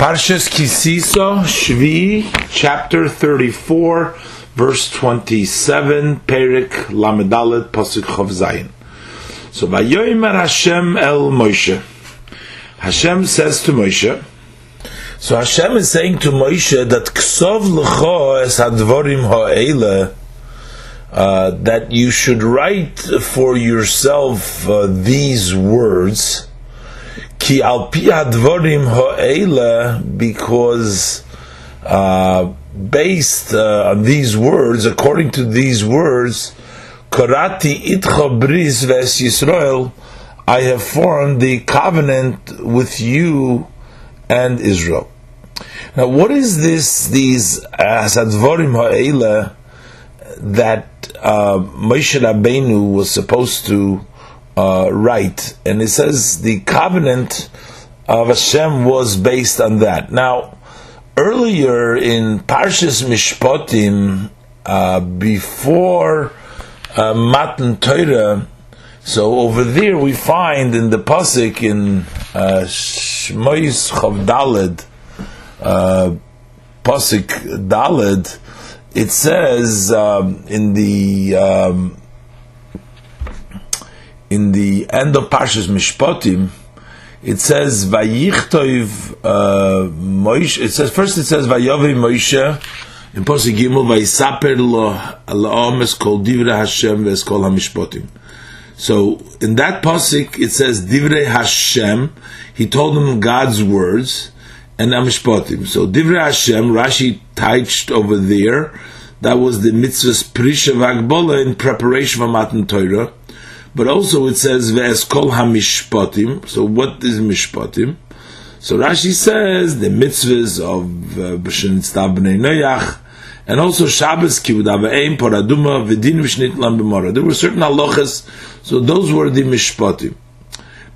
Parshas Kisiso Shvi, chapter 34, verse 27, Perik Lamedalet Pasuk Chav Zayin. So, Vayoymer Hashem El Moshe. Hashem says to Moshe, so Hashem is saying to Moshe that Ksov L'cho Es Hadvorim Ha'ele, uh, that you should write for yourself uh, these words, Ki al pi advorim ha'ela, because uh, based uh, on these words, according to these words, Karati itcha bris ves Yisrael, I have formed the covenant with you and Israel. Now, what is this? These asadvorim ha'ela that uh, Moshe Rabbeinu was supposed to uh, right, and it says the covenant of Hashem was based on that. Now, earlier in Parshas Mishpatim, uh, before uh, Matan Torah, so over there we find in the pasuk in uh, Shmois Chavdaled, uh, pasuk Daled, it says um, in the um, in the end of Parshas Mishpatim, it says Vayichtov uh. It says first. It says Vayovi Moshe in Pasuk Gimel Vayisaper lo Alaom es kol Divrei Hashem ves kol Hamishpatim. So in that pasuk it says Divrei Hashem. He told them God's words and Hamishpatim. So Divrei Hashem. Rashi touched over there. That was the mitzvah's Prisha Vagbola in preparation for Matan Torah but also it says ve'es kol hamishpatim. So what is mishpatim? So Rashi says the mitzvahs of uh, b'nei noyach, and also Shabbos kivud avayim poraduma v'din v'shnit lam b'mora. There were certain halachas, so those were the mishpatim.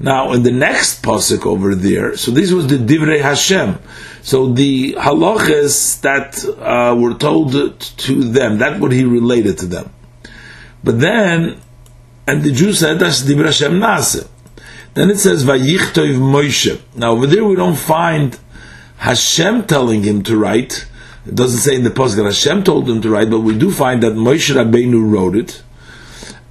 Now, in the next pasuk over there, so this was the divrei Hashem. So the halachas that uh, were told to them, that what he related to them. But then and the Jew said that's Dibra Hashem Nase. Then it says Vayichtov Moshe. Now over there we don't find Hashem telling him to write. It doesn't say in the post that Hashem told him to write, but we do find that Moshe Rabbeinu wrote it.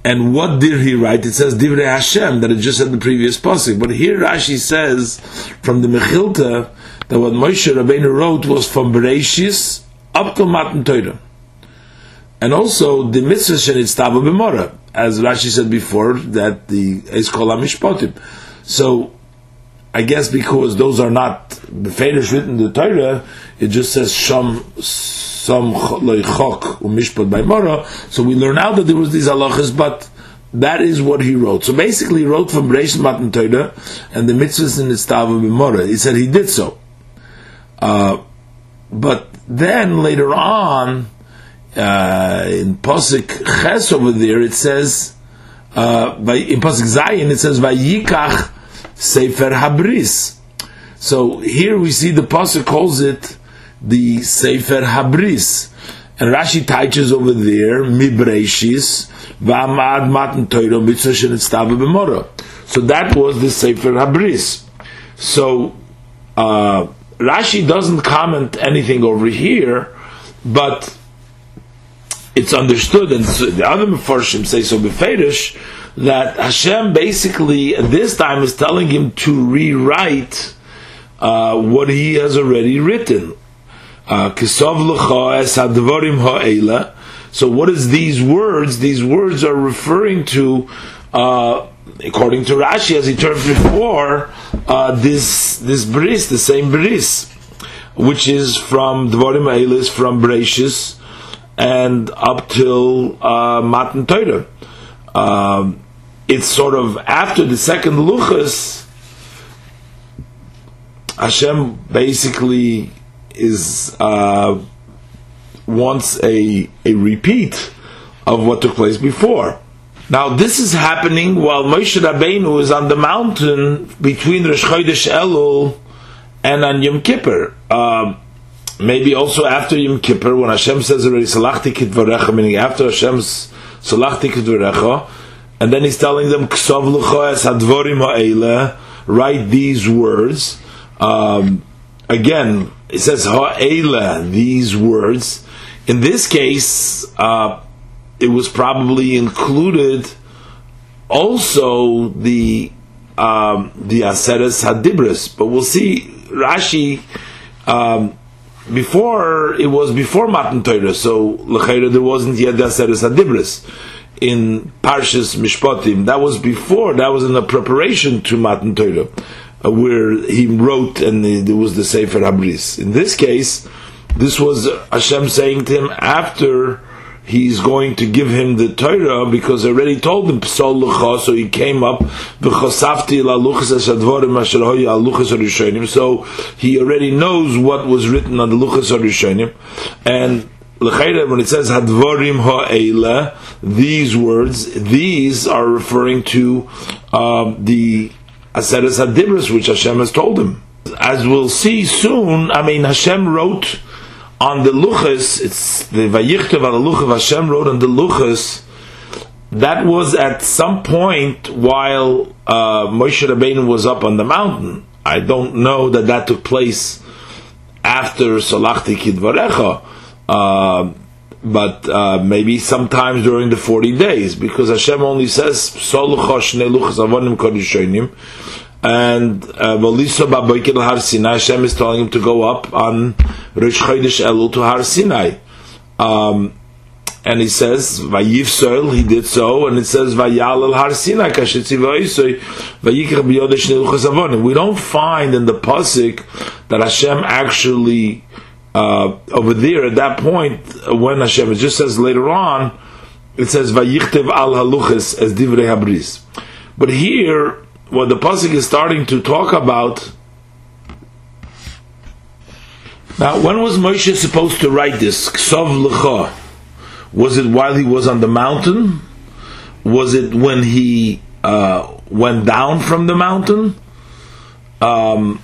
And what did he write? It says Divrei Hashem that it just said in the previous pasuk. But here Rashi says from the Mechilta that what Moshe Rabbeinu wrote was from Bereshis up to Matan Torah. And also the mitzvah shenitztava b'mora, as Rashi said before, that the is kol mishpatim. So I guess because those are not the finish written in the Torah, it just says sham some leichok umishpat by mora. So we learn out that there was these halachas, but that is what he wrote. So basically, he wrote from Reish Matan Torah and the mitzvahs in the Stav B'mora. He said he did so. Uh, but then later on, uh, in Pasuk Ches over there, it says, uh, in Pasuk Zayin, it says, Vayikach Sefer Habris. So here we see the Pasuk calls it the Sefer Habris. And Rashi teaches over there, Mibreshis, V'amad Matan Torah Mitzvah Shenitztava B'mora. So that was the Sefer Habris. So, uh, Rashi doesn't comment anything over here, but it's understood, and the other Mefarshim say so beferish, that Hashem basically at this time is telling him to rewrite uh, what he has already written. Uh, so what is these words? These words are referring to, uh, according to Rashi, as he termed before, uh, this this bris, the same bris, which is from Dvorim Eilis, from Bereshis, and up till uh, Matan Torah. Um, it's sort of after the second Luchas, Hashem basically is uh, wants a a repeat of what took place before. Now this is happening while Moshe Rabbeinu is on the mountain between Rosh Chodesh Elul and on Yom Kippur. Um, maybe also after Yom Kippur, when Hashem says already Salachti Kitvarecha, meaning after Hashem's Salachti Kitvarecha, and then He's telling them Ksav Lucha Es Hadvorim Ha'ele, write these words. Um, again, it says ha'ela, these words. In this case, uh, it was probably included also the um, the Aseres Hadibris, but we'll see Rashi um, before it was before Matan Torah, so L'chayra there wasn't yet the Aseres Hadibris in Parshas Mishpatim. That was before. That was in the preparation to Matan Torah, uh, where he wrote and the, there was the Sefer Habris. In this case, this was Hashem saying to him after he's going to give him the Torah because I already told him Psal Lucha, so he came up so he already knows what was written on the Luchas Rishonim and when it says Hadvorim Ha'ela, these words, these are referring to um, the Aseres Hadibris, which Hashem has told him. As we'll see soon, I mean, Hashem wrote on the Luchas, it's the Vayichtav al Hashem wrote on the Luchas, that was at some point while uh, Moshe Rabbeinu was up on the mountain. I don't know that that took place after Salachti Kidvarecha, uh, but uh, maybe sometimes during the 40 days, because Hashem only says, and Velisa uh, Baboikil Har Sinai, Hashem is telling him to go up on Rosh Chodesh Elul to Har Sinai. Um, and he says, Vayifsoil, he did so, and it says, Vayal el Har Sinai, Kashitzivoisoy, Vayikach Biyodesh Neluchas Avonim. We don't find in the Pasik that Hashem actually, uh, over there at that point, when Hashem, it just says later on, it says, Vayichtev al Haluchas as Divrei Habris. But here, what the pasuk is starting to talk about. Now, when was Moshe supposed to write this? Ksav lecha. Was it while he was on the mountain? Was it when he uh, went down from the mountain? Um,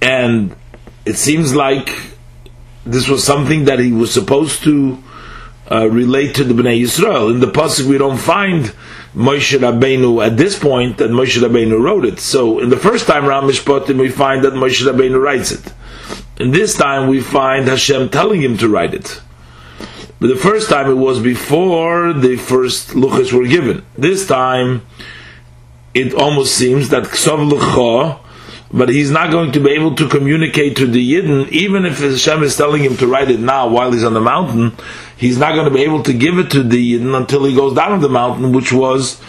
and it seems like this was something that he was supposed to uh, relate to the Bnei Yisrael. In the pasuk, we don't find Moshe Rabbeinu at this point that Moshe Rabbeinu wrote it. So in the first time around Mishpatim, we find that Moshe Rabbeinu writes it. And this time we find Hashem telling him to write it. But the first time it was before the first luchas were given. This time it almost seems that Ksav Lucha, but he's not going to be able to communicate to the Yidden, even if Hashem is telling him to write it now while he's on the mountain, he's not going to be able to give it to the Yidden until he goes down the mountain, which was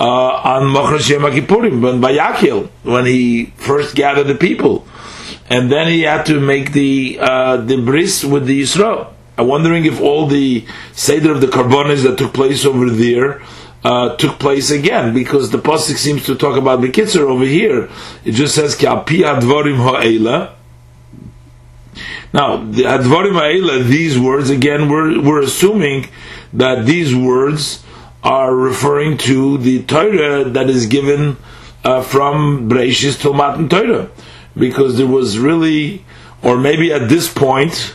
uh, on Machras Yom Kippurim, when Bayakil, when he first gathered the people. And then he had to make the uh, the bris with the Yisrael. I'm wondering if all the Seder of the Karbonis that took place over there uh, took place again, because the Pasuk seems to talk about the Kitzer over here. It just says, Ki advorim ha'ela, now, the Advarim these words, again, we're, we're assuming that these words are referring to the Torah that is given uh, from Breishis to Matan Torah. Because there was really, or maybe at this point,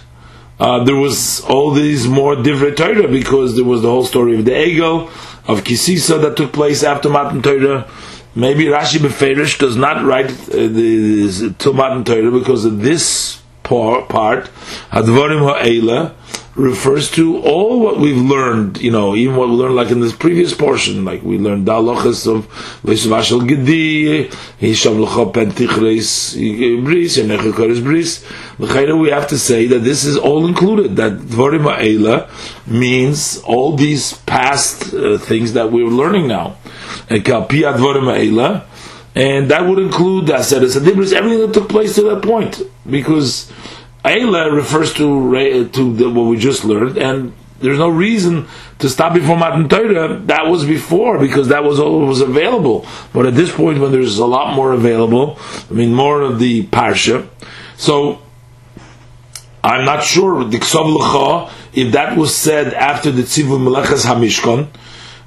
uh, there was all these more different Torah because there was the whole story of the Egel, of Kisisa that took place after Matan Torah. Maybe Rashi Beferish does not write uh, the, the Matan Torah because of this part, Hadvarim Ha'ela, refers to all what we've learned, you know, even what we learned like in this previous portion, like we learned Dalochas of Leishvashal Gedi, Hisham L'cha Pentichreis Bris, Yenecha Bris. we have to say that this is all included, that Dvarim Ha'ela means all these past uh, things that we're learning now. And Kalpi Advarim Ha'ela, and that would include the Adibris, everything that took place to that point, because Eila refers to to the, what we just learned, and there's no reason to stop before Matan Torah. That was before because that was all was available. But at this point, when there's a lot more available, I mean more of the parsha, so I'm not sure if that was said after the Tzivul Melechas Hamishkon.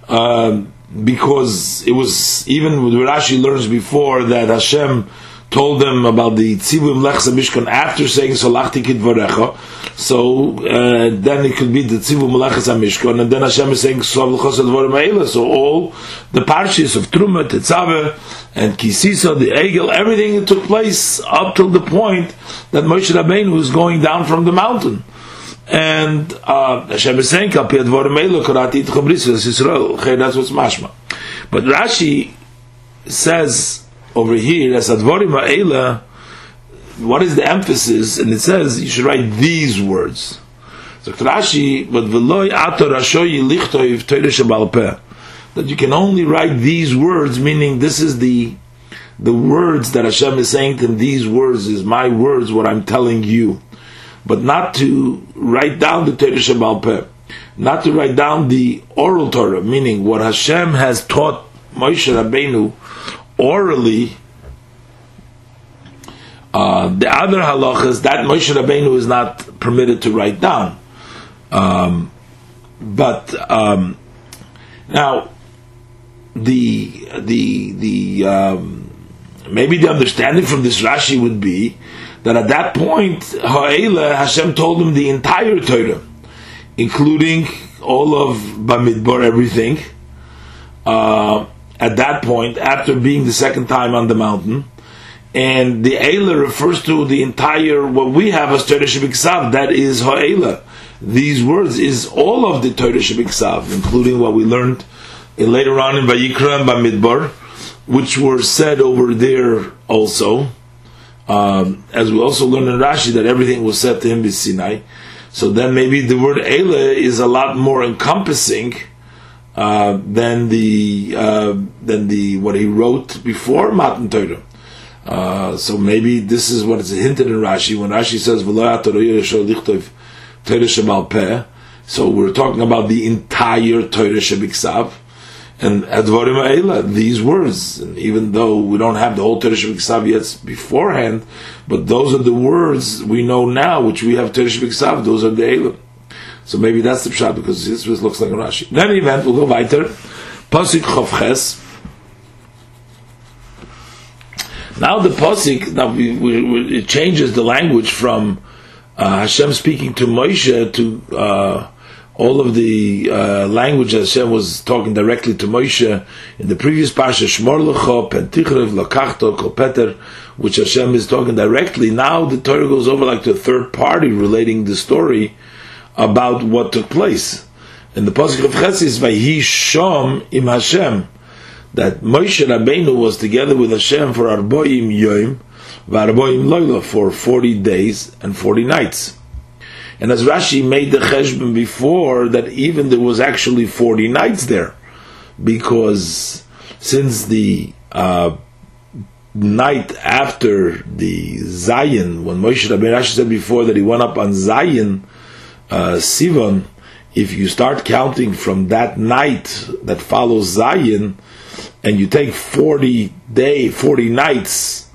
Um, because it was even Rashi learns before that Hashem told them about the tzivum lechsa mishkan after saying solachti kidvarecha. So uh, then it could be the tzivum lechsa mishkan, and then Hashem is saying solachos advarim So all the parshas of Truma, Tetzaveh, and Kisisa, the Egel, everything took place up till the point that Moshe Rabbeinu was going down from the mountain. And uh, Hashem is saying, Kal Piadvarim Eilah, Karati Itchabris, Yisrael. Okay, that's what's mashma. But Rashi says over here, as Advorim Ha'ela, what is the emphasis? And it says you should write these words. So Rashi, but v'loy ato rashoyi lichtoiv teire That you can only write these words, meaning this is the the words that Hashem is saying to him. These words is my words, what I'm telling you, but not to write down the Shabbat not to write down the oral Torah, meaning what Hashem has taught Moshe Rabbeinu orally, uh, the other halachas that Moshe Rabbeinu is not permitted to write down. Um, but um, now the the the um, maybe the understanding from this Rashi would be that at that point Ha'ela Hashem told him the entire Torah, including all of Bamidbar, everything. Uh, at that point after being the second time on the mountain. And the Eila refers to the entire, what we have as Torah Shabbat that is Ha'ela. These words is all of the Torah Shabbat including what we learned later on in Vayikra and Bamidbar, which were said over there also. Um, as we also learned in Rashi that everything was said to him by Sinai. So then maybe the word Eila is a lot more encompassing uh, than the uh, than the what he wrote before Matan Torah. Uh, so maybe this is what is hinted in Rashi when Rashi says So we're talking about the entire Torah Shebiksav and Advarim Eila, these words. And even though we don't have the whole Torah Shebiksav yet beforehand, but those are the words we know now, which we have Torah Shebiksav. Those are the Eila. So maybe that's the pshat because this looks like a Rashi. In any event, we'll go weiter. Pasuk Chovches. Now the pasuk now we, we, we, it changes the language from uh, Hashem speaking to Moshe to uh, all of the uh, language Hashem was talking directly to Moshe in the previous parsha Shmor Lecho Pentichrev Lakachto Kopeter, which Hashem is talking directly. Now the Torah goes over like to a third party relating the story about what took place. And the Pasuk of Chesis, Vayhi Shom im Hashem, that Moshe Rabbeinu was together with Hashem for Arboim Yom, Varboim Loila, for 40 days and 40 nights. And as Rashi made the cheshbon before, that even there was actually 40 nights there, because since the uh, night after the Zion, when Moshe Rabbeinu Rashi said before that he went up on Zion, uh, Sivan, if you start counting from that night that follows Zion, and you take 40 day, 40 nights,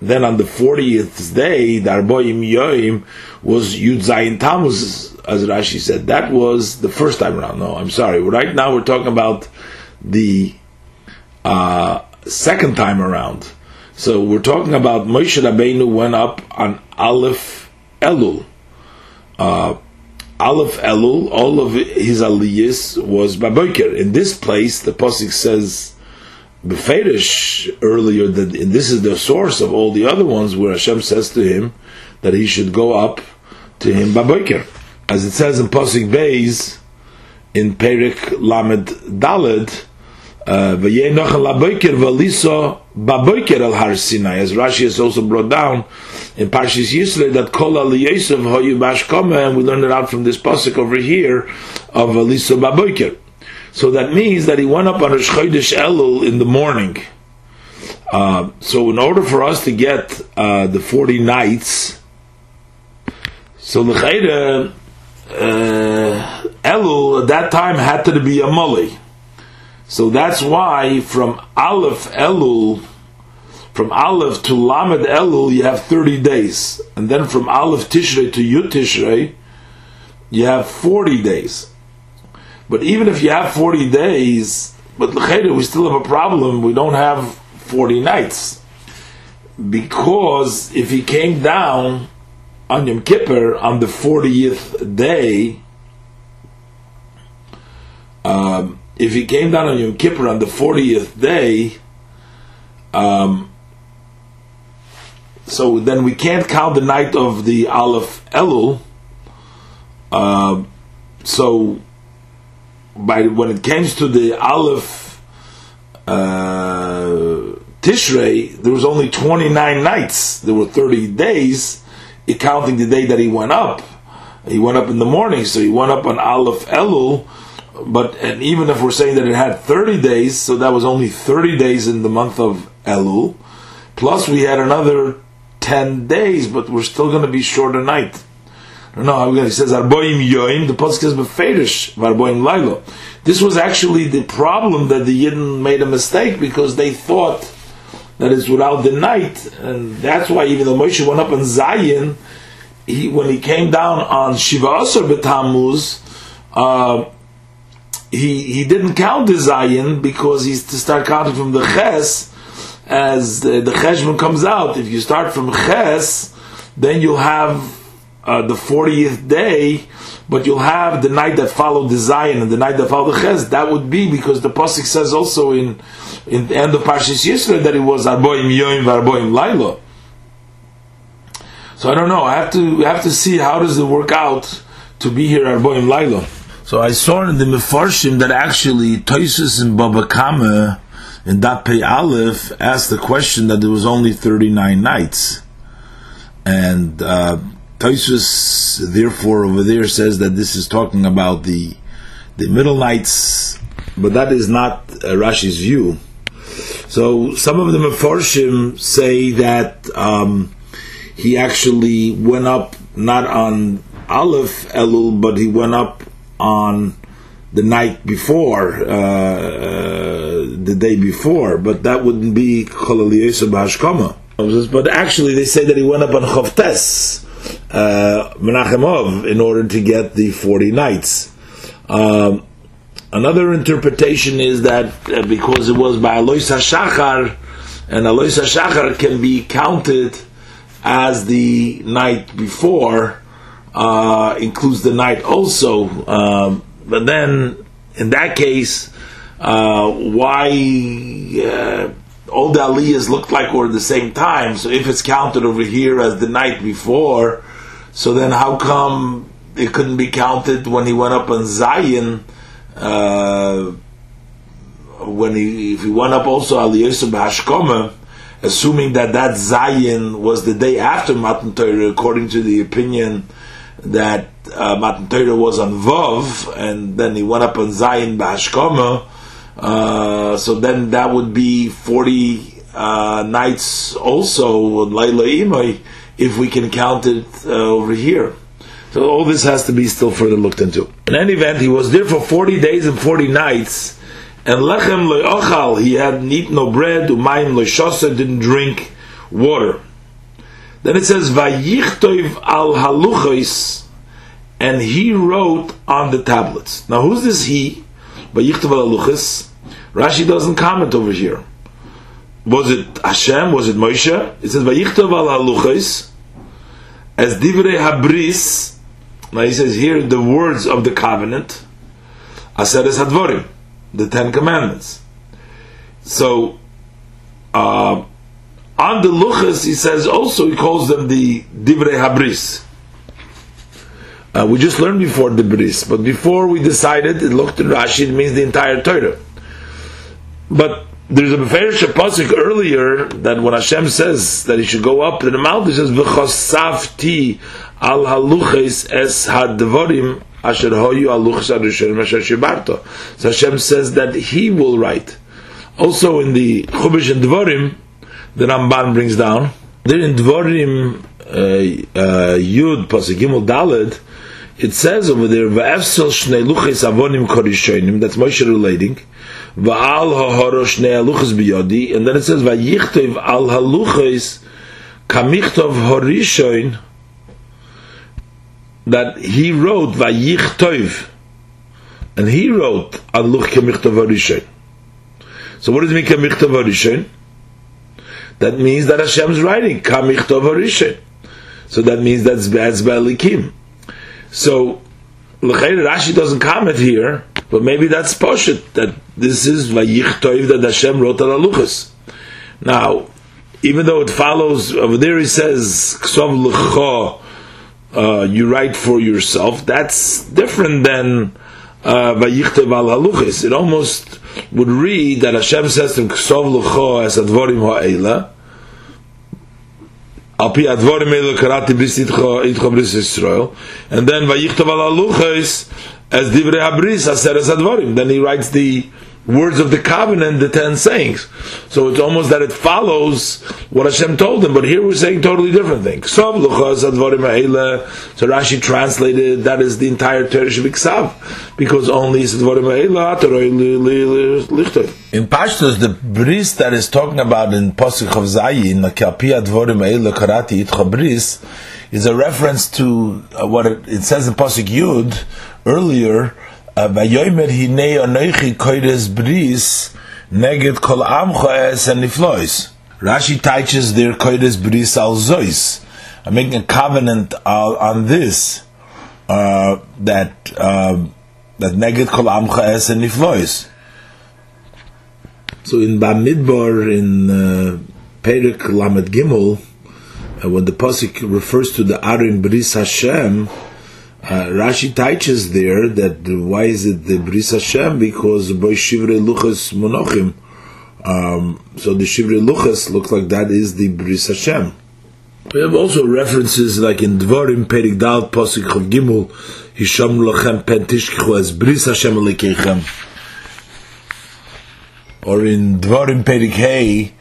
then on the 40th day, the Arboim Yoim was Yud Zayin Tammuz, as Rashi said. That was the first time around. No, I'm sorry. Right now we're talking about the uh, second time around. So we're talking about Moshe Rabbeinu went up on Aleph Elul. Uh, Aleph Elul, all of his aliyahs was Baboker. In this place, the Pasuk says, Beferish earlier that this is the source of all the other ones where Hashem says to him that he should go up to him Baboker. As it says in Pasuk Beis, in Perik Lamed Daled, uh, Baboiker al Har Sinai, as Rashi has also brought down in Parshas Yisrael that Kol al Yosef Hoyu Bashkoma, and we learned it out from this pasuk over here of Alisa Baboiker. So that means that he went up on a Chodesh Elul in the morning. Uh, so in order for us to get uh, the 40 nights, so the uh, Elul at that time had to be a Mali. So that's why from Aleph Elul, from Aleph to Lamed Elul, you have 30 days. And then from Aleph Tishrei to Yud Tishrei, you have 40 days. But even if you have 40 days, but we still have a problem. We don't have 40 nights. because if he came down on Yom Kippur on the 40th day, um, if he came down on Yom Kippur on the 40th day, um, so then we can't count the night of the Aleph Elul. Uh, so by when it comes to the Aleph uh, Tishrei, there was only 29 nights. There were 30 days, counting the day that he went up. He went up in the morning, so he went up on Aleph Elul. But and even if we're saying that it had 30 days, so that was only 30 days in the month of Elul. Plus, we had another 10 days, but we're still going to be short a night. No, he says Arboim Yoim. The pasuk says Beferish Varboim Lailo. This was actually the problem that the Yidden made a mistake because they thought that it's without the night, and that's why even though Moshe went up on Zion, he when he came down on Shiva Asar B'Tammuz, uh, he he didn't count the Zion because he's to start counting from the Ches as the, the Cheshbon comes out. If you start from Ches, then you'll have uh, the 40th day, but you'll have the night that followed the Zion and the night that followed the Ches. That would be because the Pasuk says also in, in the end of Parshas Yisrael that it was Arboim Yoim Varboim Lailo. So I don't know. I have to have to see how does it work out to be here Arboim Lailo. So I saw in the Mefarshim that actually Toisus and Baba Kama in that Pei Aleph asked the question that there was only 39 nights. And uh, Taisus, therefore, over there says that this is talking about the the middle nights, but that is not uh, Rashi's view. So some of the Mefarshim say that um, he actually went up not on Aleph Elul, but he went up on the night before, uh, uh, the day before, but that wouldn't be Cholal Bashkama. But actually, they say that he went up on Chavtes, uh, Menachemov in order to get the 40 nights. Um, another interpretation is that uh, because it was by Alois HaShachar, and Alois HaShachar can be counted as the night before, uh, includes the night also. Um, but then, in that case, uh, why uh, all the aliyahs looked like were at the same time? So if it's counted over here as the night before, so then, how come it couldn't be counted when he went up on Zion? Uh, when he, if he went up also Al Yosef Hashkoma, assuming that that Zion was the day after Matan Torah, according to the opinion that uh, Matan Torah was on Vav, and then he went up on Zion Bashkoma. Uh, so then that would be forty uh, nights also Laila if we can count it uh, over here. So all this has to be still further looked into. In any event, he was there for 40 days and 40 nights, and lechem lo'ochal, he hadn't eaten no bread, umayim lo'shosa, didn't drink water. Then it says, vayichtov al haluchos, and he wrote on the tablets. Now who's this he? Vayichtov al haluchos. Rashi doesn't comment over here. Was it Hashem? Was it Moshe? It says, Vayichtov al haluchos, as divrei habris, now he says here the words of the covenant, aseres hadvorim, the Ten Commandments. So, uh, on the luchas, he says also, he calls them the divrei habris. Uh, we just learned before the bris, but before we decided, it looked in Rashi, it means the entire Torah. But there's a Beferish Pasuk earlier that when Hashem says that he should go up to the mountain, he says, V'chosafti al haluches es hadvorim asher hoyu aluches adusherim asher shibarto. So Hashem says that he will write. Also in the Chumash and Dvorim, the Ramban brings down, there in Dvorim uh, uh, Yud Pasuk Gimel it says over there, V'efsel shnei luches avonim korishonim, that's Moshe relating, Va'al ha'horosh ne'aluchas biyodi, and then it says, Vayichtov al haluchas kamichtov horishoin, that he wrote Vayichtov, and he wrote Aluch kamichtov horishoin. So what does it mean kamichtov horishoin? that means that Hashem is writing Kamichtov Harishin. So that means that's that's Belikim. So Rashi doesn't comment here, but maybe that's Poshet, that this is Vayichtov that Hashem wrote on Aluchas. Now, even though it follows over there, he says Ksov L'cha, uh, you write for yourself. That's different than uh, Vayichtov al Haluchas. It almost would read that Hashem says to him L'cha as Advorim Ha'ela. Al pi advorim elo karati bris itcho bris Yisrael, and then vayichtov al aluchos as divrei habris aser as advorim. Then he writes the words of the covenant, the ten sayings. So it's almost that it follows what Hashem told him, but here we're saying totally different things. So Rashi translated that is the entire Torah Shabbat because only In Pashtus, the bris that is talking about in Pasuk of Zayin, Karati Itcha Bris, is a reference to uh, what it, it says in Pasuk Yud earlier Vayomer hinei anoichi koides bris neged kol amcha es and niflois. Rashi teaches their koides bris al zois. I'm making a covenant uh, on this uh, that uh, that neged kol amcha es and niflois. So in Bamidbar in uh, Perik Lamed Gimel, uh, when the pasuk refers to the Arim Bris Hashem, uh, Rashi teaches there that why is it the Bris Hashem? Because by Shivre Luchas Monochim. Um, so the Shivre Luchas looks like that is the Bris Hashem. We have also references like in Dvorim Perik Dal Posik of Gimul Hisham Lochem Pen as Bris Hashem Lekechem. Or in Dvorim Perik Hey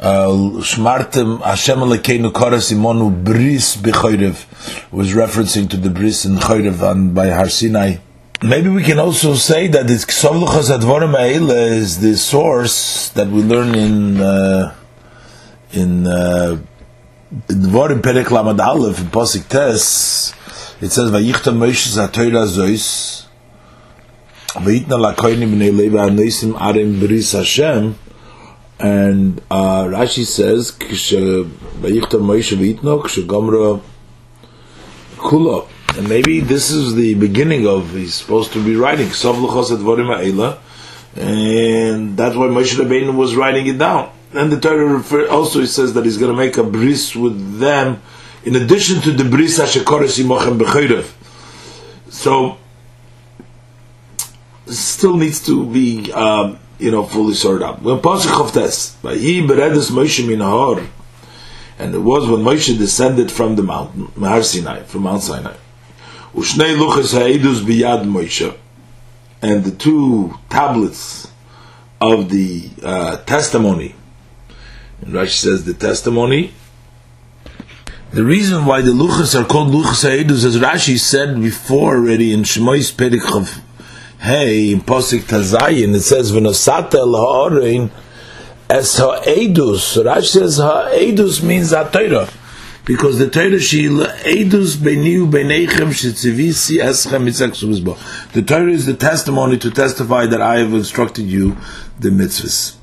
Shmartem Hashem Alekeinu Koras Imonu Bris B'Choyrev was referencing to the Bris in Choyrev and by Har Sinai. Maybe we can also say that this Ksovluchas Advorim Eile is the source that we learn in uh, in uh, Dvorim Perek Lamad Aleph in Posik Tes. It says Vayichta Moshe Zatoira Zois Vayitna Lakoinim Bnei Leva Anesim Arim Bris Hashem and uh, Rashi says, and maybe this is the beginning of he's supposed to be writing and that's why Moshe Rabbeinu was writing it down. And the Torah also he says that he's going to make a bris with them, in addition to the bris Hashekoris Imochem Bechayrev. So still needs to be. Um, you know, fully sorted out. When Pasuk of and it was when Moshe descended from the mountain, Mahar Sinai, from Mount Sinai. Ushnei luchas ha'edus biyad Moshe, and the two tablets of the uh, testimony. And Rashi says the testimony. The reason why the luchas are called luchas ha'edus, as Rashi said before already in Shemois Perik hey, in Posik Tazayin, it says, V'nosata el es ha'edus. Rashi says ha'edus means ha'torah. Because the Torah she edus beniu beinechem shetzivisi eschem mitzvah The Torah is the testimony to testify that I have instructed you the mitzvahs.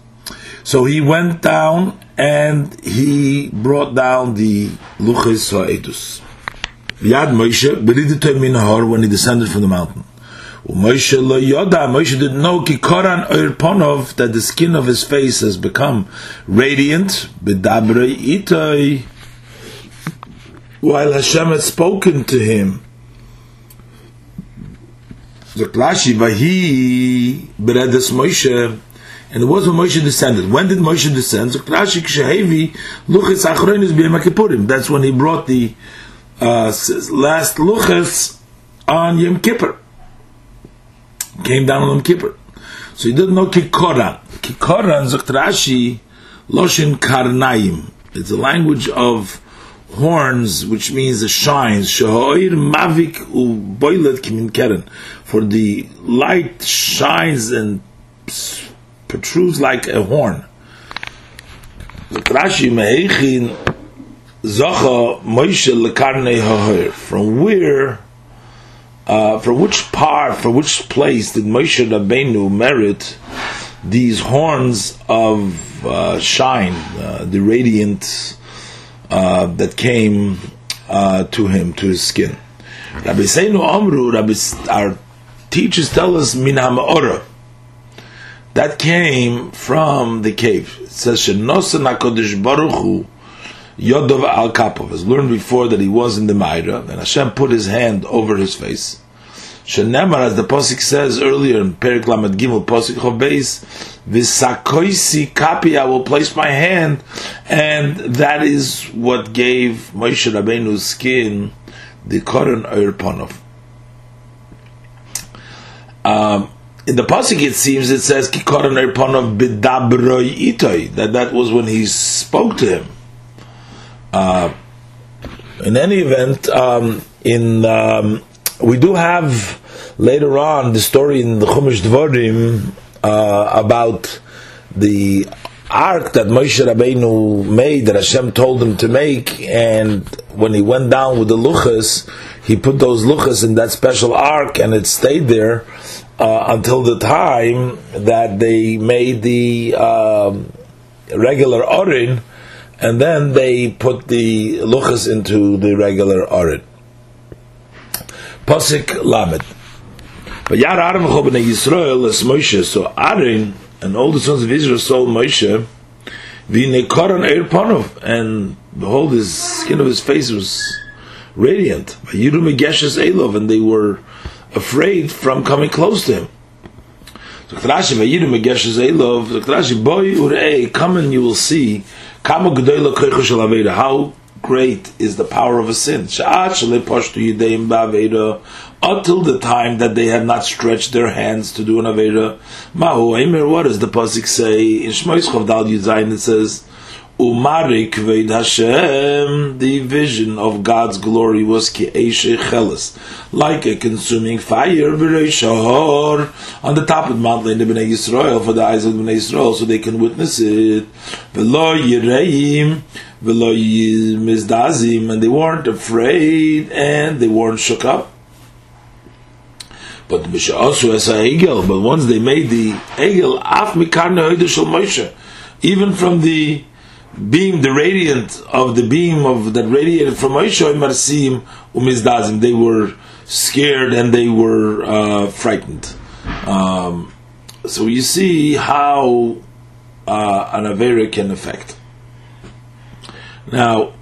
So he went down and he brought down the luchis ha'edus. Yad Moshe, beriditem min when he descended from the mountain. Moshe lo yoda, Moshe didn't know kikoran oir that the skin of his face has become radiant, bedabre itoi, while Hashem had spoken to him. Zaklashi vahi beredes Moshe, and it was when Moshe descended. When did Moshe descend? That's when he brought the uh, last luchis on Yom Kippur came down on Yom Kippur. So he didn't know Kikoran. Kikoran, Zokt Rashi, Loshin Karnaim. It's a language of horns, which means the shines. Shahoir Mavik U Boilet Kimin Keren. For the light shines and protrudes like a horn. Rashi Meichin Zocha Moshe Lekarnei Hahoir. From where uh, from which part, from which place did Moshe Rabbeinu merit these horns of uh, shine, uh, the radiant uh, that came uh, to him, to his skin. Rabbi Seinu Amru, Rabbi, our teachers tell us, min. That came from the cave. It says, Shenosan Baruch Hu, Yodov al Kapov. As learned before that he was in the Maira, and Hashem put his hand over his face. Shenemar, as the Posik says earlier in Perik Lamed Gimel, Posik Chov Beis, Visakoisi Kapi, I will place my hand, and that is what gave Moshe Rabbeinu's skin the Koran Eirponov. Um, in the pasuk it seems it says kikoran erponov bidabroi itoi that that was when he spoke to him. Uh, in any event, um, in um, we do have later on the story in the Chumash Dvorim uh, about the ark that Moshe Rabbeinu made that Hashem told him to make, and when he went down with the luchas, he put those luchas in that special ark, and it stayed there uh, until the time that they made the um, regular orin, and then they put the luchas into the regular arid. Pasik lamed. But Yar Aram Chobene Yisrael is Moshe, so Aaron and all the sons of Israel saw Moshe, Vinekoran Eir Panov, and behold, his skin of his face was radiant. Yirum Geshes Elov, and they were afraid from coming close to him. So Rashi Vayirim Megeshes Elov. Rashi Boy Urei, come and you will see How great is the power of a sin? Until the time that they have not stretched their hands to do an Aveda. Mahu what does the Pasik say? In Shmois Chavdal Yuzayin it says, Umari Kved Hashem, the vision of God's glory was Ki'eshe Cheles, like a consuming fire, Shahor, on the top of Mount mountain in the Bnei Yisrael, for the eyes of Bnei Yisrael, so they can witness it. Velo Yireim, Velo Mizdazim, and they weren't afraid, and they weren't shook up. But also as a Egel, but once they made the Egel, Af Mikarne Moshe, even from the beam, the radiant of the beam of that radiated from Moshe Marsim Umizdazim, they were scared and they were uh, frightened. Um, so you see how uh, an Avera can affect. Now,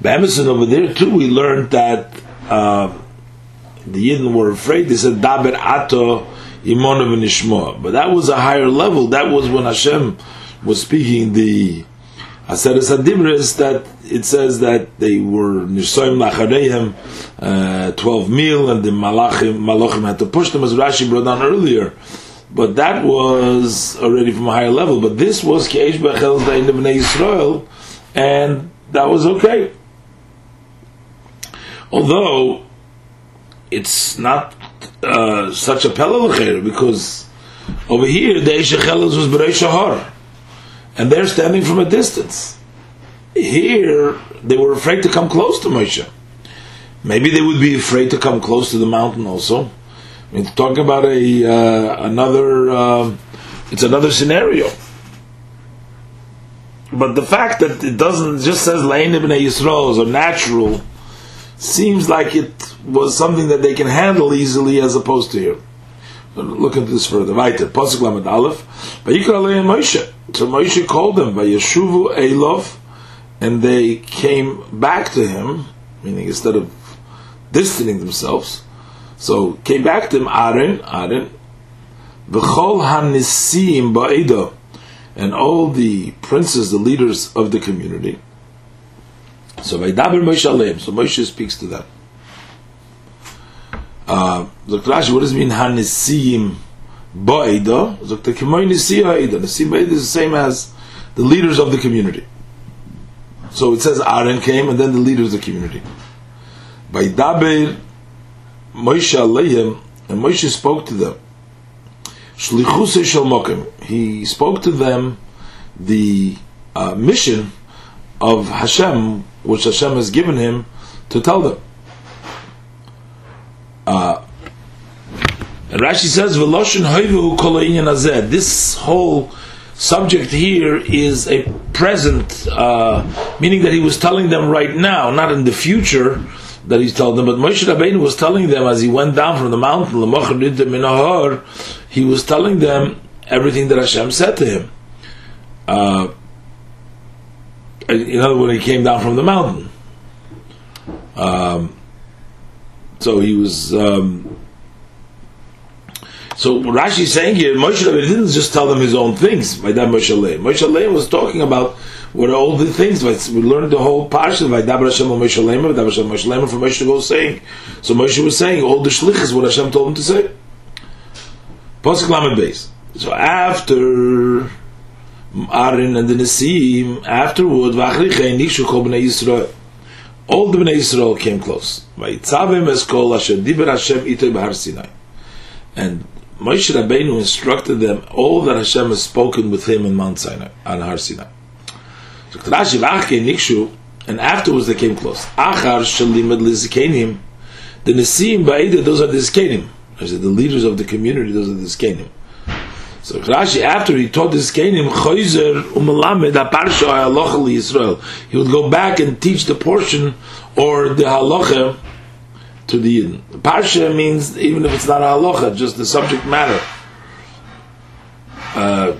by Emerson over there too, we learned that uh, the Yidden were afraid. They said, Daber Ato Imonov Nishma. But that was a higher level. That was when Hashem was speaking the Aseres Adibres that it says that they were Nishoim Lachareim, uh, 12 mil, and the Malachim, Malachim had to push them, as Rashi brought down earlier. But that was already from a higher level. But this was Keish Bechel Dain Bnei Yisrael, and that was okay. Although it's not uh, such a pelel because over here the Eshechelas was Berei Shahar, and they're standing from a distance. Here they were afraid to come close to Moshe. Maybe they would be afraid to come close to the mountain also. I mean, talking about a uh, another, uh, it's another scenario. But the fact that it doesn't just says Lein ibn Yisrael a natural seems like it was something that they can handle easily as opposed to here. Look into this further. Weiter. Pasuk Lamed Aleph. Vayikra Moshe. So Moshe called them by Yeshuvu Elov, and they came back to him, meaning instead of distancing themselves, so came back to him Aaron, Aaron, V'chol hanisim ba'ida, and all the princes, the leaders of the community. So Vaydaber Moshe Aleim. So Moshe speaks to them. Uh. Rashi, what does it mean Hanisim Ba'ida? Dr. Kimoy Ba'ida is the same as the leaders of the community. So it says Aaron came and then the leaders of the community. Vaydaber Moshe Aleim, and Moshe spoke to them. Shlichus Shel. He spoke to them the uh, mission of Hashem which Hashem has given him to tell them. Uh, And Rashi says, "V'loshin hoivu kol ha'inyan. This whole subject here is a present, uh, meaning that he was telling them right now, not in the future that he's telling them. But Moshe Rabbeinu was telling them as he went down from the mountain, he was telling them everything that Hashem said to him. Uh, in other words, he came down from the mountain. Um, so he was. Um, so Rashi is saying here, Moshe Rabbeinu didn't just tell them his own things by that Moshe Leim. Moshe Leim was talking about what are all the things. We learned the whole parsha by Dabar Hashem Moshe Leim, Dabar Hashem Moshe Leim, from Moshe to go saying. So Moshe was saying all the shlichus what Hashem told him to say. Pasuk Lamed Beis. So after Aaron and the Nesim, afterward, Vachrichei Nishu Kol Bnei Yisrael. All the Bnei Yisrael came close. Vayitzavim es asher diber Hashem itoi b'har Sinai. And Moshe Rabbeinu instructed them all that Hashem has spoken with him in Mount Sinai, on Har Sinai. So Rashi Nikshu, and afterwards they came close. Achar shalimad lizikenim, the Nesim Ba'ida, those are the Zikenim. The leaders of the community, those are the Zikenim. So Rashi, after he taught the Zikenim, Choyzer umelamed aparsha halacha Yisrael, he would go back and teach the portion or the halacha to the Yidden. Parsha means even if it's not a halacha, just the subject matter. Uh,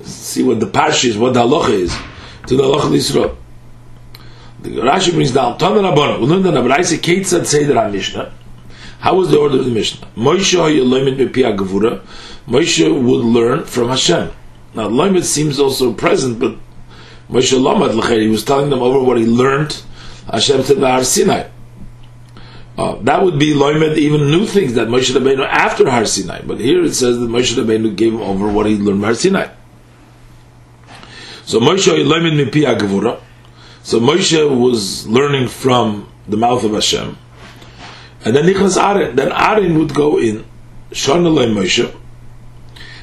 see what the parsha is, what the halacha is to the halacha Yisrael. The Rashi brings down Tana Rabban. We learned that Abraisa Keitzad Seder Mishnah. How was the order of the Mishnah? Moshe Hayoloimid Bepia Gevura. Moshe would learn from Hashem. Now, Loimid seems also present, but Moshe Lamad L'chei, he was telling them over what he learned. Hashem said Har Sinai. Uh, that would be loimed even new things that Moshe Rabbeinu after Har Sinai. But here it says that Moshe Rabbeinu gave him over what he learned Har Sinai. So Moshe loimed agvura. So Moshe was learning from the mouth of Hashem. And then Nichnas Aaron. Then Aaron would go in. Shonalei Moshe.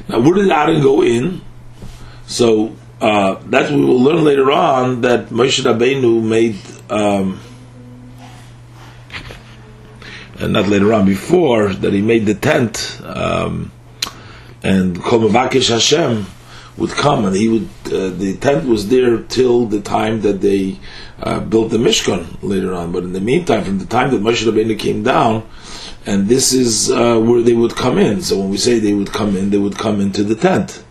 Now, where did Aaron go in? So uh, that we will learn later on that Moshe Rabbeinu made. Um, and not later on, before that he made the tent, um, and Kol Hashem would come, and he would. Uh, the tent was there till the time that they uh, built the Mishkan later on. But in the meantime, from the time that Moshe Rabbeinu came down, and this is uh, where they would come in. So when we say they would come in, they would come into the tent.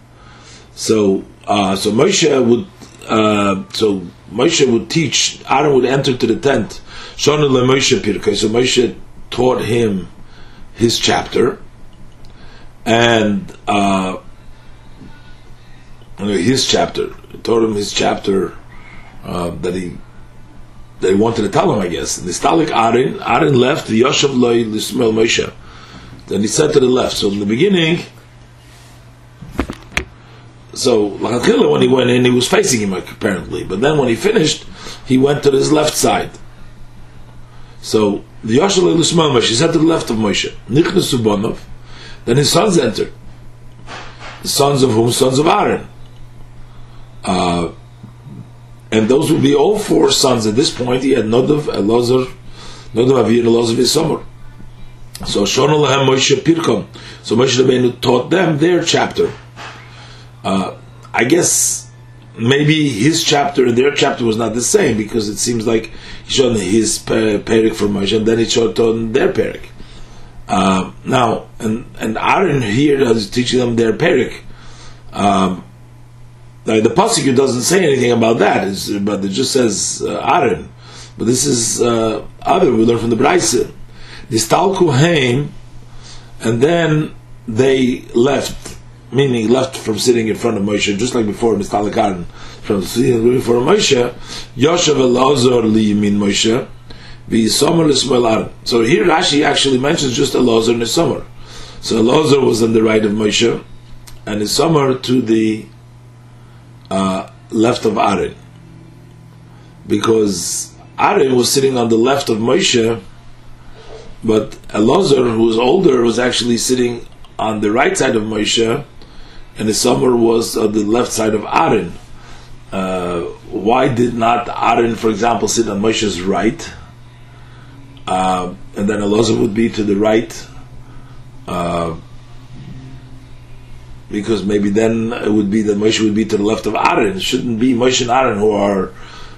So uh, so Moshe would. Uh, so Moshe would teach. Aaron would enter to the tent. So Moshe taught him his chapter, and uh, his chapter told him his chapter uh, that he that he wanted to tell him, I guess. The Stalik Aaron, Aaron left the Yoshev Loi Lismael Moshe. Then he said to the left. So in the beginning, so when he went in, he was facing him apparently. But then when he finished, he went to his left side. So the Yashal Elisman Moshe, he said to the left of Moshe, Nichnas Subonov, then his sons entered. The sons of whom? Sons of Aaron. Uh, and those would be all four sons at this point. He had Nodav, Elazar, Nodav Avihu, Elazar, Isamar. So Shonah Lahem Moshe Pirkom. So Moshe Rabbeinu taught them their chapter. Uh, I guess maybe his chapter and their chapter was not the same because it seems like he showed his perik for Moshe and then he showed on their perik. Uh, now, and and Aaron here is teaching them their perik. Um, now the pasuk doesn't say anything about that, but it just says uh, Aaron. But this is uh, other we learn from the Brisa. The stalku heim, and then they left meaning left from sitting in front of Moshe, just like before Mr. Garden, from sitting before Moshe, Yoshev Elazar li min Moshe, v'yisomer l'smoil So here Rashi actually mentions just Elazar and Isomer. So Elazar was on the right of Moshe, and Isomer to the uh, left of Aaron. Because Aaron was sitting on the left of Moshe, but Elazar, who was older, was actually sitting on the right side of Moshe, and the summer was on the left side of Aaron. Uh, why did not Aaron, for example, sit on Moshe's right, uh, and then Elazar would be to the right Uh, because maybe then it would be that Moshe would be to the left of Aaron. It shouldn't be Moshe and Aaron who are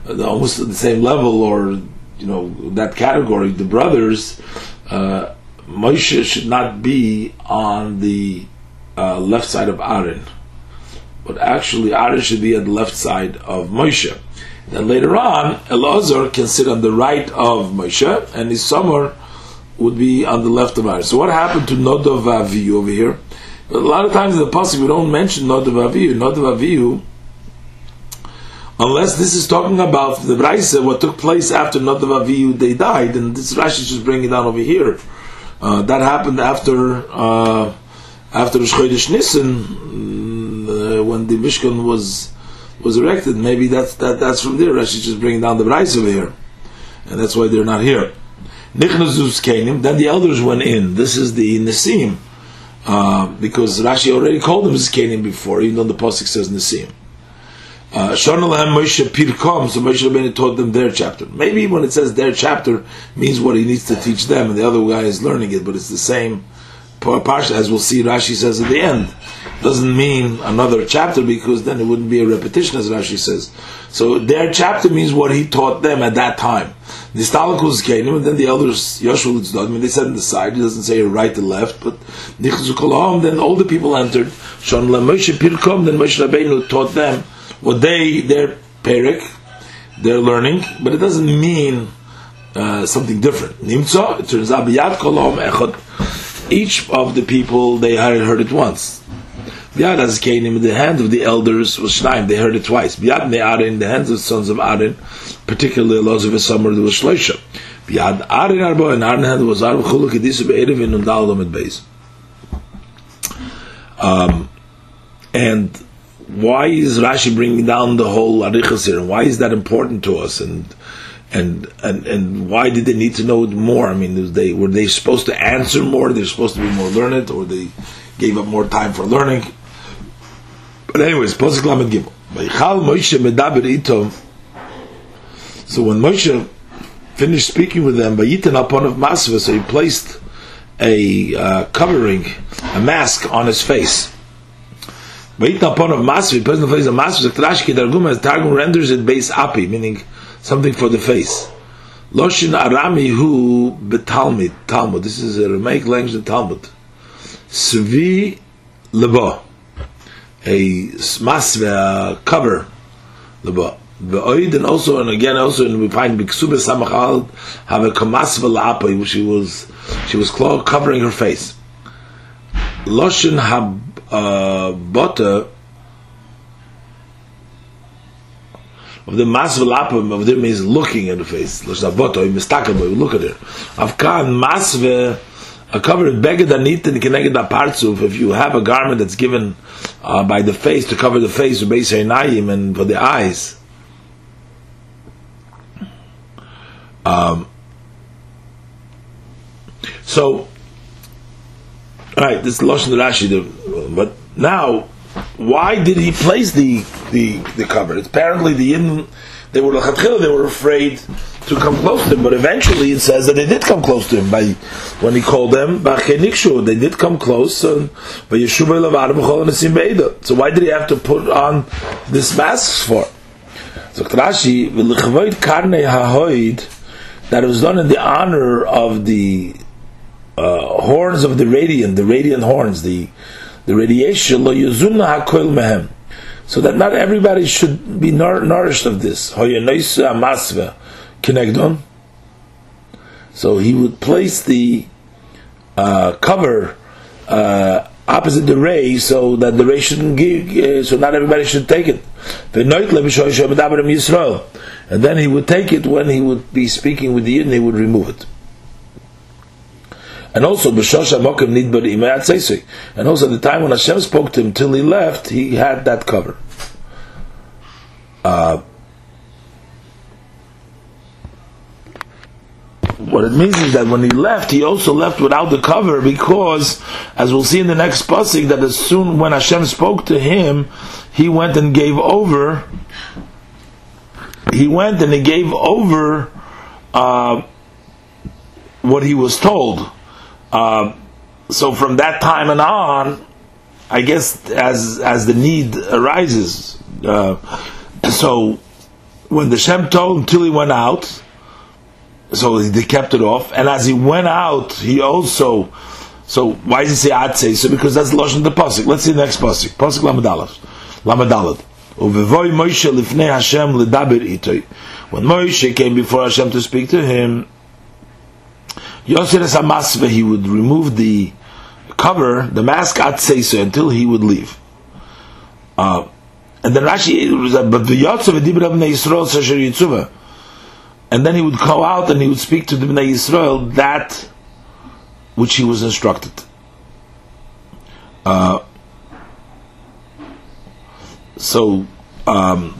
almost at the same level or you know that category. The brothers, uh, Moshe should not be on the uh, left side of Aaron, but actually Aaron should be at the left side of Moshe. Then later on, Elazar can sit on the right of Moshe, and Isomer would be on the left of Aaron. So what happened to Avihu over here? A lot of times in the pasuk we don't mention Nodav Avihu. Unless this is talking about the Braisa, what took place after Nodav Avihu, they died, and this Rashi is just bringing it down over here. Uh, that happened after uh, after Rosh Chodesh Nisan, uh, when the Mishkan was was erected. Maybe that's that, that's from there. Rashi just bringing down the Braisa over here, and that's why they're not here. Then the elders went in. This is the Nisim uh, because Rashi already called them Zikanim before, even though the pasuk says Nisim. Uh, Shonalahem Moshe Pirkom, so Moshe Rabbeinu taught them their chapter. Maybe when it says their chapter means what he needs to teach them, and the other guy is learning it, but it's the same parsha, as we'll see Rashi says at the end. Doesn't mean another chapter because then it wouldn't be a repetition, as Rashi says. So their chapter means what he taught them at that time. The Stalakus came, and then the elders, Yoshua I mean, they said on the side, he doesn't say right to left, but then all the people entered. Shon Moshe Pirkom, then Moshe Rabbeinu taught them what they, their perik, their learning, but it doesn't mean uh, something different. Nimtza, it turns out, Echot, each of the people, they had heard it once. As came in the hand of the elders was Shnaim, they heard it twice. Biyad Ne'arin, the hands of the sons of Aaron, particularly Elazar and Isomer, there was Shloisha. Biyad Aaron Arba, and Aaron hand was Arba Chuluk Edisu Be'erevin and Daladam at Beis. Um, and why is Rashi bringing down the whole Arichas here? And why is that important to us? And and and and why did they need to know more? I mean, they were they supposed to answer more? They're supposed to be more learned, or they gave up more time for learning? But anyways, Lamed Gimel. Moshe medaber. So when Moshe finished speaking with them, Vayitan upon of Masva, so he placed a uh, covering, a mask on his face. Vayitan upon of Masva, he placed on the face Dargum, as Targum renders it base api, meaning something for the face. Loshin Arami hu betalmid, Talmud. This is a Aramaic language of Talmud. Svi lebo a masve, cover, the Be'oid, and also, and again, also, and we find Biksube Samachal have a kamasve la'apa, she was, she was covering her face. Loshin habota, uh, of the masve la'apa, of them is looking at the face. Loshin habota, mistakable, look at her. Avkan masve, a covered beged anit and connected partsuf. If you have a garment that's given uh, by the face to cover the face of beis and for the eyes. Um, so, right, this lashon Rashi. But now, why did he place the the the cover? Apparently the Yidden, they were they were afraid to come close to him. But eventually it says that they did come close to him by when he called them They did come close. So why did he have to put on this mask for? So Rashi that it was done in the honor of the uh, horns of the radiant, the radiant horns, the the radiation so that not everybody should be nourished of this. So he would place the uh, cover uh, opposite the ray so that the ray shouldn't give, uh, so not everybody should take it. And then he would take it when he would be speaking with the Yidden, he would remove it. And also, and also the time when Hashem spoke to him till he left, he had that cover. Uh, what it means is that when he left, he also left without the cover because, as we'll see in the next pasuk, that as soon when Hashem spoke to him, he went and gave over. He went and he gave over uh, what he was told. Uh, so from that time and on, I guess as as the need arises, uh, so when the Shem told until he went out, so they kept it off, and as he went out, he also. So why does he say Atzei? So because that's the lashon the pasuk. Let's see the next pasuk. Pasuk lamadalad, lamadalad. When Moshe came before Hashem to speak to him, Yosir Samasve, he would remove the cover, the mask at Seisa, until he would leave. Uh, and then Rashi, but the Yotzav Dibra Bnei Yisrael Sasher Yitzuva. And then he would go out and he would speak to the Bnei Yisrael that which he was instructed. Uh, so, um,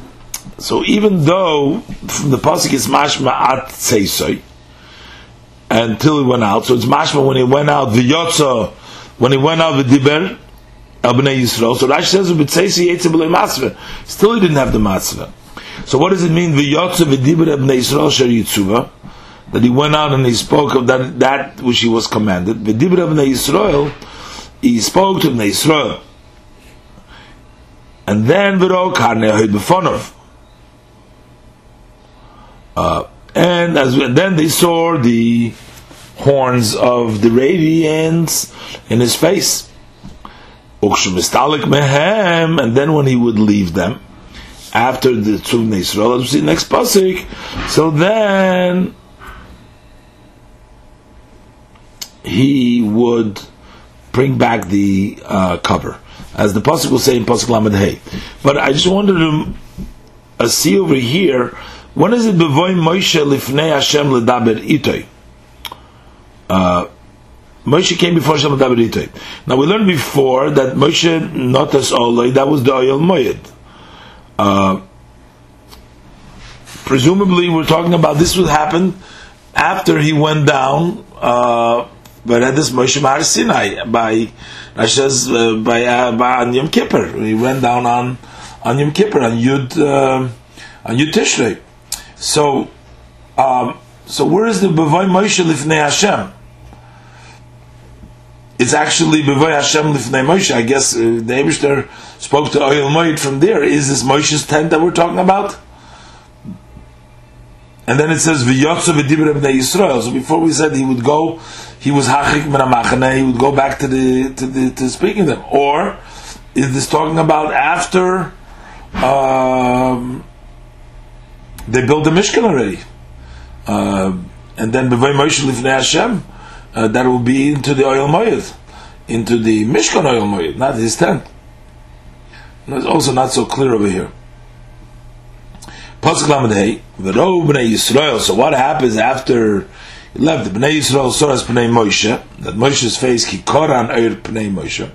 so even though from the pasuk is mashma at seisoi until he went out, so it's mashma when he went out the yotza when he went out with diber Abnei Yisrael. So Rashi says with seisi yetze b'lei masve. Still he didn't have the masve. So what does it mean the yotza v'diber Abnei Yisrael sher yitzuva? That he went out and he spoke of that that which he was commanded. V'diber Abnei Yisrael, he spoke to Abnei Yisrael. And then v'ro karnei hoyd b'fonov. Uh, and then they saw the horns of the radiance in his face. mehem, and then when he would leave them after the Tzuv Israel, let's see next pasuk. So then he would bring back the uh, cover, as the pasuk will say in pasuk lamed hey. But I just wanted to uh, see over here when is it bevoy Moshe lifnei Hashem ledaber itoy? Uh, Moshe came before Hashem ledaber itoy. Now we learned before that Moshe notas olay that was the oil moyed. Uh, presumably, we're talking about this would happen after he went down. Uh, but at this Moshe Mar Sinai by Rasha's uh, by uh, by on Yom Kippur, he went down on on Yom Kippur on Yud uh, on Yud Tishrei. So, um, so where is the Bavoy Moshe Lifnei Hashem? It's actually Bavoy Hashem Lifnei Moshe. I guess uh, the Eberster spoke to Oyel Moed from there. Is this Moshe's tent that we're talking about? And then it says V'yotza v'dibra b'nei Yisrael. So before we said he would go, he was hachik min He would go back to the to the to speaking them. Or is this talking about after? Um, they built the Mishkan already. Uh, and then Bevay Moshe Lifnei Hashem, uh, that will be into the oil moyed, into the Mishkan oil moyed, not his tent. It's also not so clear over here. Pasuk Lamed B'nei Yisrael. So what happens after he left? The B'nei Yisrael saw as B'nei Moshe, that Moshe's face, Kikoran Eir B'nei Moshe,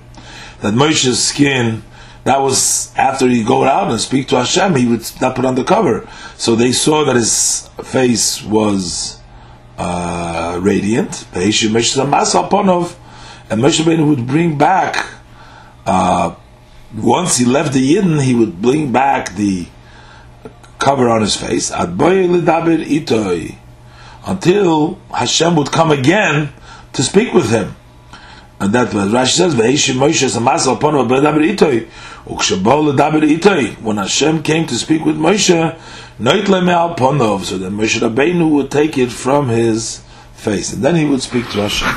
that Moshe's skin that was after he go out and speak to Hashem, he would not put on the cover. So they saw that his face was uh, radiant. And Moshe Rabbeinu would bring back, uh, once he left the Yidden, he would bring back the cover on his face. Until Hashem would come again to speak with him. That was Rashi says, "Ve'ishim Moshe samasal upon b'daber itoy." Ukshebol ledaber itoy. When Hashem came to speak with Moshe, noit lemeal ponov, so that Moshe Rabbeinu would take it from his face, and then he would speak to Hashem.